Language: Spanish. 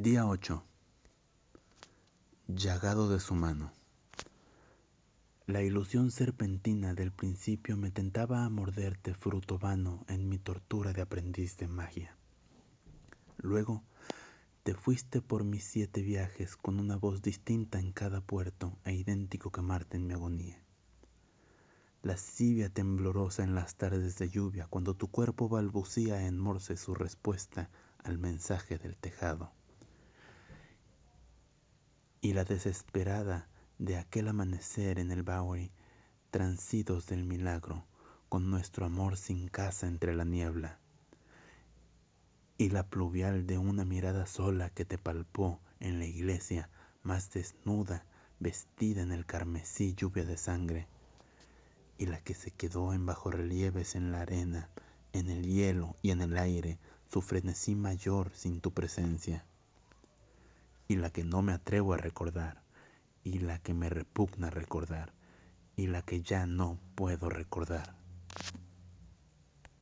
Día 8. Llagado de su mano. La ilusión serpentina del principio me tentaba a morderte fruto vano en mi tortura de aprendiz de magia. Luego te fuiste por mis siete viajes con una voz distinta en cada puerto e idéntico que Marte en mi agonía. Lascivia temblorosa en las tardes de lluvia cuando tu cuerpo balbucía en morse su respuesta al mensaje del tejado y la desesperada de aquel amanecer en el Bowery, transidos del milagro, con nuestro amor sin casa entre la niebla, y la pluvial de una mirada sola que te palpó en la iglesia más desnuda, vestida en el carmesí lluvia de sangre, y la que se quedó en bajorrelieves en la arena, en el hielo y en el aire, su frenesí mayor sin tu presencia y la que no me atrevo a recordar, y la que me repugna recordar, y la que ya no puedo recordar.